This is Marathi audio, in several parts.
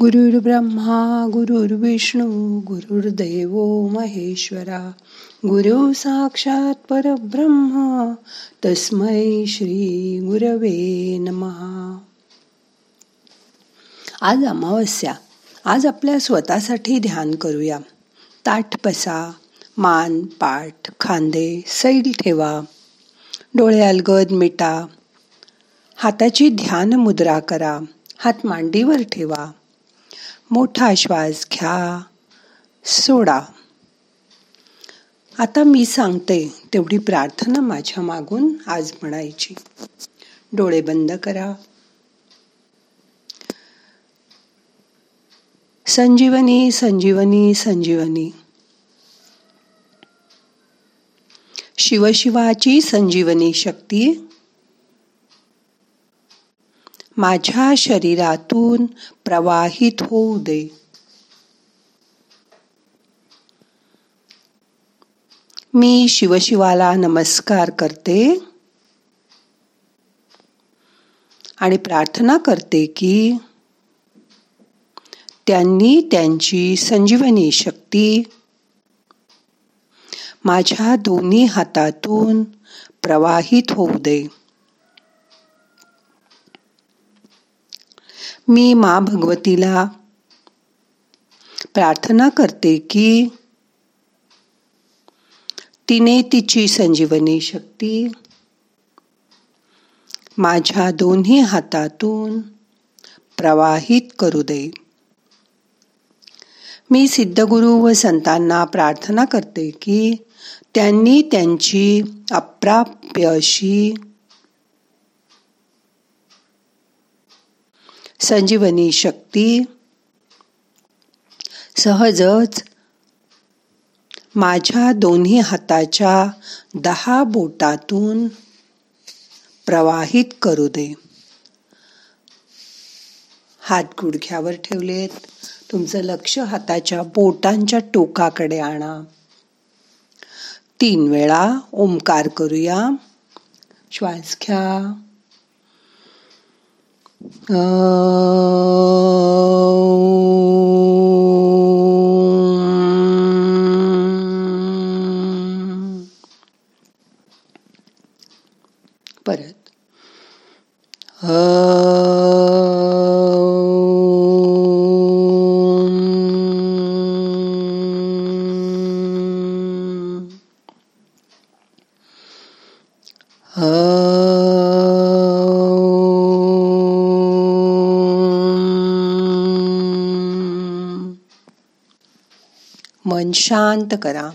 गुरुर् ब्रह्मा गुरुर्विष्णू गुरुर्देव महेश्वरा गुरु साक्षात परब्रह्म तस्मै श्री गुरवे नमहा आज अमावस्या. आज आपल्या स्वतःसाठी ध्यान करूया. ताठ बसा मान पाठ खांदे सैल ठेवा. डोळे अलगद मिटा. हाताची ध्यान मुद्रा करा. हात मांडीवर ठेवा. मोठा श्वास घ्या. सोडा. आता मी सांगते तेवढी प्रार्थना माझ्या मागून आज म्हणायची. डोळे बंद करा. संजीवनी संजीवनी संजीवनी. शिवशिवाची संजीवनी शक्ती माझ्या शरीरातून प्रवाहित होऊ दे. मी शिवशिवाला नमस्कार करते आणि प्रार्थना करते की त्यांनी त्यांची संजीवनी शक्ती माझ्या दोन्ही हातातून प्रवाहित होऊ दे. मी मा भगवतीला प्रार्थना करते की तिने तिची संजीवनी शक्ती माझ्या दोन्ही हातातून प्रवाहित करू दे. मी सिद्धगुरु व संतांना प्रार्थना करते की त्यांनी त्यांची अप्राप्य अशी संजीवनी शक्ती सहजच माझ्या दोन्ही हाताच्या दहा बोटातून प्रवाहित करू दे. हात गुडघ्यावर ठेवलेत. तुमचं लक्ष हाताच्या बोटांच्या टोकाकडे आणा. तीन वेळा ओंकार करूया. श्वास घ्या. परत मन शांत करा.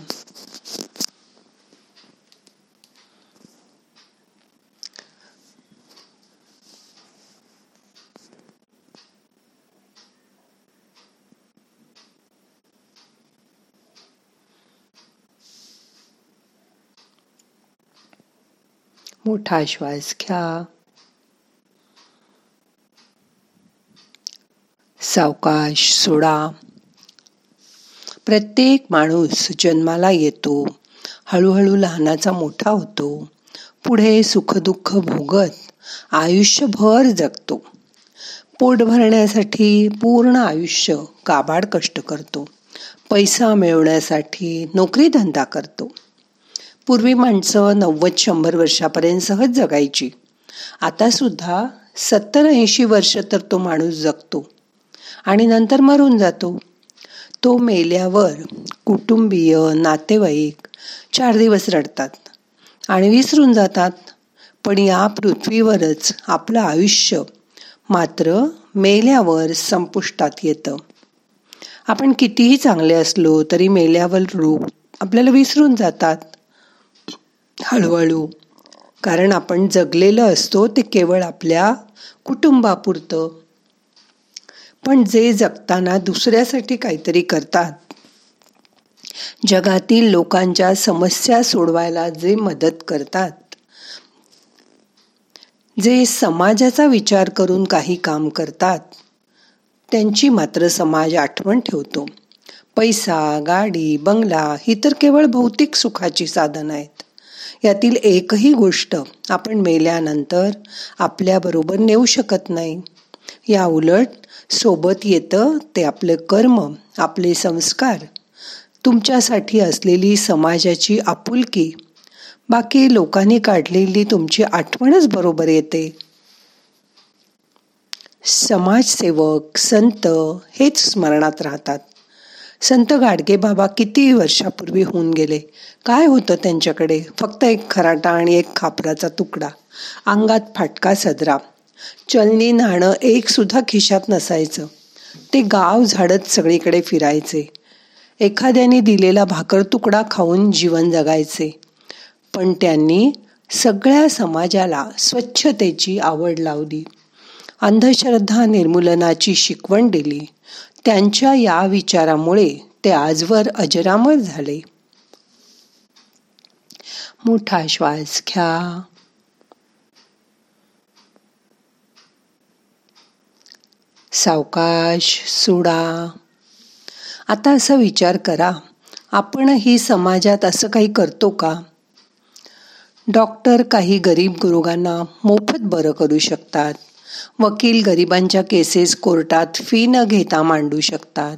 मोठा श्वास घ्या. सावकाश सोडा. प्रत्येक माणूस जन्माला येतो हळूहळू लहानाचा मोठा होतो पुढे सुखदुःख भोगत आयुष्यभर जगतो. पोट भरण्यासाठी पूर्ण आयुष्य काबाड कष्ट करतो. पैसा मिळवण्यासाठी नोकरी धंदा करतो. पूर्वी माणसं नव्वद शंभर वर्षापर्यंत सहज जगायची. आता सुद्धा सत्तर ऐंशी वर्ष तर तो माणूस जगतो. आणि नंतर मरून जातो. तो मेल्यावर कुटुंबीय नातेवाईक चार दिवस रडतात आणि विसरून जातात. पण या पृथ्वीवरच आपलं आयुष्य मात्र मेल्यावर संपुष्टात येतं. आपण कितीही चांगले असलो तरी मेल्यावर रूप आपल्याला विसरून जातात. हळूहळू. कारण आपण जगलेलं असतो ते केवळ आपल्या कुटुंबापुरतं. पण जे जगताना दुसऱ्यासाठी काहीतरी करतात. जगातील लोकांच्या समस्या सोडवायला जे मदत करतात. जे समाजाचा विचार करून काही काम करतात त्यांची मात्र समाज आठवण ठेवतो. पैसा गाडी बंगला ही तर केवळ भौतिक सुखाची साधन आहेत. यातील एकही गोष्ट आपण मेल्यानंतर आपल्याबरोबर नेऊ शकत नाही. या उलट सोबत येतं ते आपले कर्म आपले संस्कार. तुमच्यासाठी असलेली समाजाची आपुलकी. बाकी लोकांनी काढलेली तुमची आठवणच बरोबर येते. समाजसेवक संत हेच स्मरणात राहतात. संत गाडगे बाबा किती वर्षापूर्वी होऊन गेले. काय होतं त्यांच्याकडे? फक्त एक खराटा आणि एक खापराचा तुकडा. अंगात फाटका सदरा. चलनी नाणं एक सुद्धा खिशात नसायचं. ते गाव झाडत सगळीकडे फिरायचे. एखाद्याने दिलेला भाकर तुकडा खाऊन जीवन जगायचे. पण त्यांनी सगळ्या समाजाला स्वच्छतेची आवड लावली. अंधश्रद्धा निर्मूलनाची शिकवण दिली. त्यांच्या या विचारामुळे ते आजवर अजरामर झाले. मोठा श्वास घ्या. सावकाश सोडा. आता असा विचार करा आपणही समाजात असं काही करतो का? डॉक्टर काही गरीब गुरुगांना मोफत बरं करू शकतात. वकील गरिबांच्या केसेस कोर्टात फी न घेता मांडू शकतात.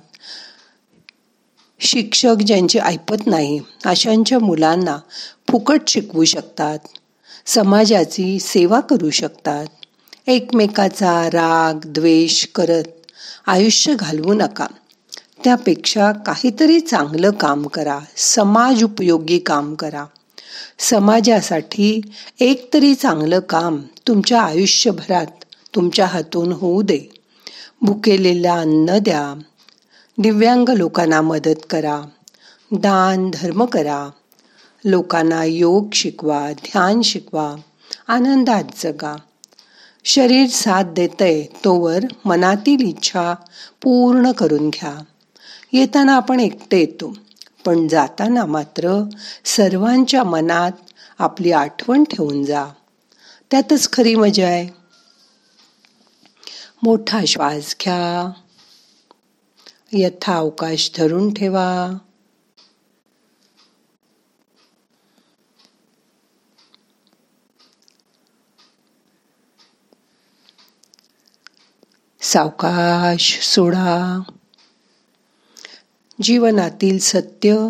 शिक्षक ज्यांचे ऐपत नाही अशांच्या मुलांना फुकट शिकवू शकतात. समाजाची सेवा करू शकतात. एकमेकाचा राग द्वेष करत आयुष्य घालवू नका. त्यापेक्षा काहीतरी चांगलं काम करा. समाज उपयोगी काम करा. समाजासाठी एक तरी चांगलं काम तुमच्या आयुष्यभरात तुमच्या हातून होऊ दे. भुकेलेला अन्न द्या. दिव्यांग लोकांना मदत करा. दान धर्म करा. लोकांना योग शिकवा ध्यान शिकवा. आनंदात जगा. शरीर साथ देतय तोवर मनातील इच्छा पूर्ण करून घ्या. येताना आपण एकटे येतो पण जाताना मात्र सर्वांच्या मनात आपली आठवण ठेवून जा. त्यातच खरी मजा आहे. मोठा श्वास घ्या. यथा अवकाश धरून ठेवा. सावकाश सोडा. जीवनातील सत्य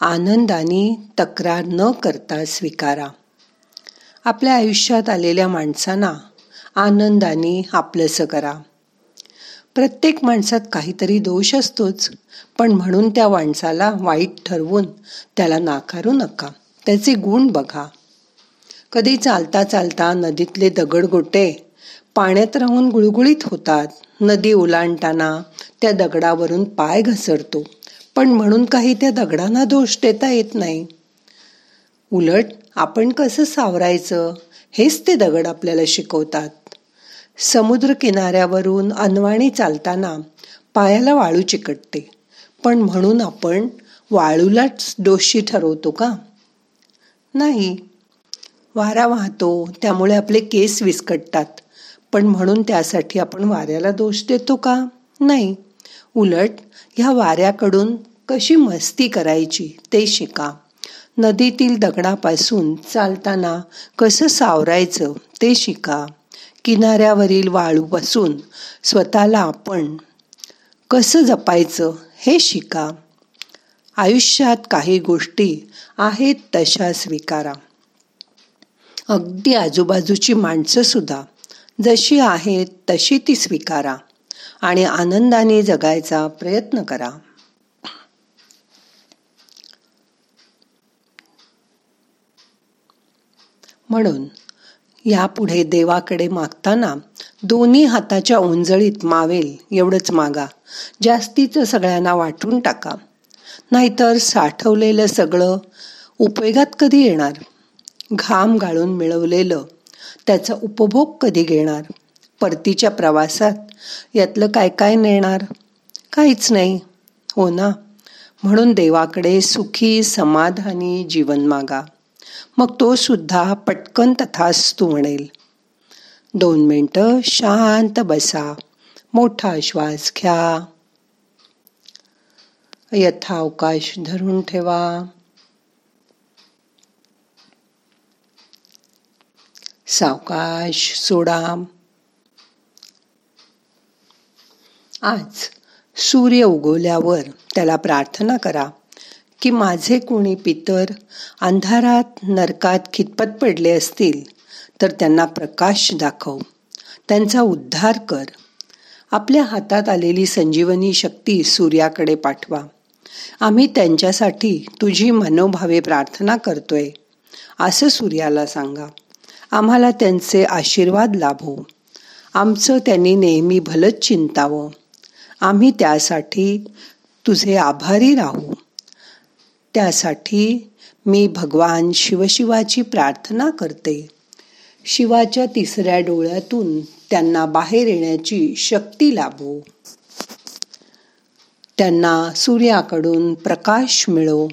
आनंदाने तक्रार न करता स्वीकारा. आपल्या आयुष्यात आलेल्या माणसांना आनंदाने आपलंसं करा. प्रत्येक माणसात काहीतरी दोष असतोच पण म्हणून त्या माणसाला वाईट ठरवून त्याला नाकारू नका. त्याचे गुण बघा. कधी चालता चालता नदीतले दगडगोटे पाण्यात राहून गुळगुळीत होतात. नदी ओलांडताना त्या दगडावरून पाय घसरतो. पण म्हणून काही त्या दगडांना दोष देता येत नाही. उलट आपण कसं सावरायचं? हेच ते दगड आपल्याला शिकवतात. समुद्र किनाऱ्यावरून अनवाणी चालताना पायाला वाळू चिकटते. पण म्हणून आपण वाळूलाच दोषी ठरवतो का? नाही. वारा वाहतो त्यामुळे आपले केस विस्कटतात. पण म्हणून त्यासाठी आपण वाऱ्याला दोष देतो का? नाही. उलट ह्या वाऱ्याकडून कशी मस्ती करायची ते शिका. नदीतील दगडापासून चालताना कसं सावरायचं ते शिका. किनाऱ्यावरील वाळूपासून स्वतःला आपण कसं जपायचं हे शिका. आयुष्यात काही गोष्टी आहेत तशा स्वीकारा. अगदी आजूबाजूची माणसंसुद्धा जशी आहेत तशी ती स्वीकारा आणि आनंदाने जगायचा प्रयत्न करा. म्हणून यापुढे देवाकडे मागताना दोन्ही हाताच्या ओंजळीत मावेल एवढंच मागा. जास्तीचं सगळ्यांना वाटून टाका. नाहीतर साठवलेलं सगळं उपयोगात कधी येणार? घाम गाळून मिळवलेलं त्याचा उपभोग कधी घेणार? परतीच्या प्रवासात यातलं काय काय नेणार? काहीच नाही. हो ना? म्हणून देवाकडे सुखी समाधानी जीवन मागा. मग तो सुद्धा पटकन तथास्तू म्हणेल. दोन मिनटं शांत बसा. मोठा श्वास घ्या. यथावकाश धरून ठेवा. सावकाश सोडा आज सूर्य उगवल्यावर त्याला प्रार्थना करा की माझे कोणी पितर अंधारात नरकात खितपत पडले असतील तर त्यांना प्रकाश दाखव. त्यांचा उद्धार कर. आपल्या हातात आलेली संजीवनी शक्ती सूर्याकडे पाठवा. आम्ही त्यांच्यासाठी तुझी मनोभावे प्रार्थना करतोय. असं सूर्याला सांगा. आम्हाला त्यांचे आशीर्वाद लाभो. आमचं त्यांनी नेहमी भलंच चिंतावं. आम्ही त्यासाठी तुझे आभारी राहू. त्यासाठी मी भगवान शिवशिवाची प्रार्थना करते. शिवाच्या तिसऱ्या डोळ्यातून त्यांना बाहेर येण्याची शक्ती लाभो. त्यांना सूर्याकडून प्रकाश मिळो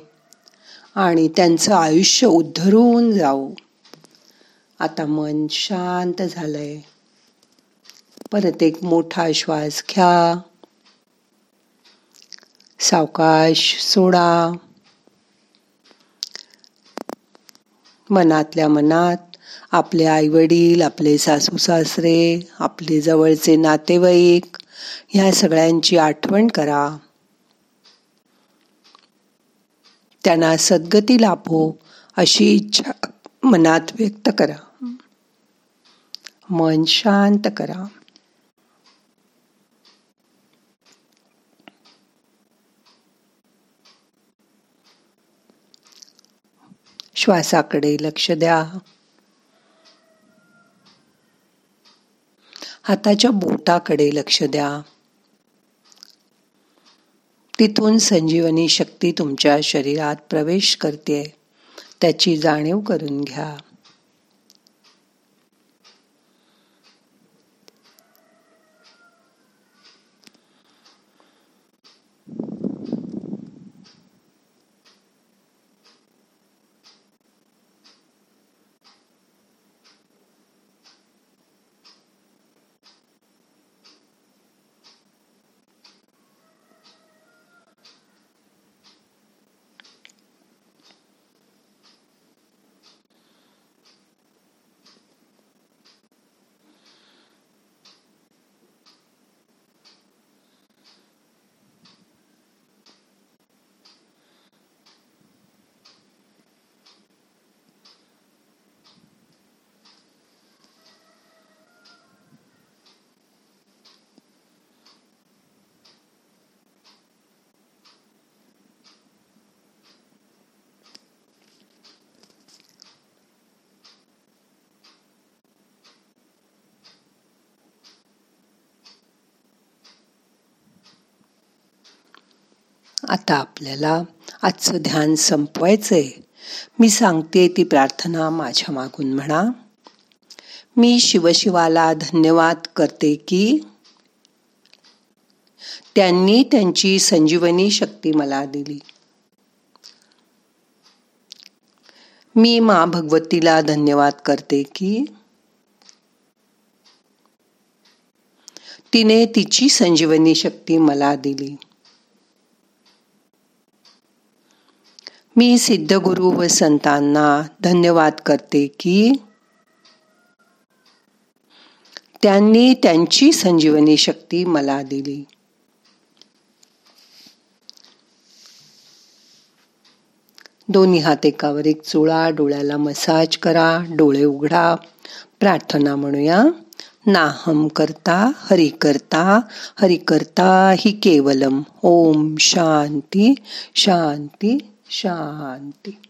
आणि त्यांचं आयुष्य उद्धरून जाऊ आता मन शांत झालंय. परत एक मोठा श्वास घ्या. सावकाश सोडा. मनातल्या मनात आपले आईवडील आपले सासू सासरे आपले जवळचे नातेवाईक ह्या सगळ्यांची आठवण करा. त्यांना सद्गती लाभो अशी इच्छा मनात व्यक्त करा. मन शांत करा. श्वासाकडे लक्ष द्या. हाताच्या बोटाकडे लक्ष द्या. तिथून संजीवनी शक्ती तुमच्या शरीरात प्रवेश करते त्याची जाणीव करून घ्या. आता आपल्याला आजचं ध्यान संपवायचंय. मी सांगते ती प्रार्थना माझ्या मागून म्हणा. मी शिवशिवाला धन्यवाद करते की त्यांनी त्यांची संजीवनी शक्ती मला दिली. मी मा भगवतीला धन्यवाद करते की तिने तिची संजीवनी शक्ती मला दिली. मी सिद्धगुरु व संतांना धन्यवाद करते की त्यांनी त्यांची संजीवनी शक्ती मला दिली. दोन्ही हात एकावर एक चुळा डोळ्याला मसाज करा डोळे उघडा प्रार्थना म्हणूया. नाहम करता हरि करता हरि करता हि केवलम. ओम शांती शांती. शांती.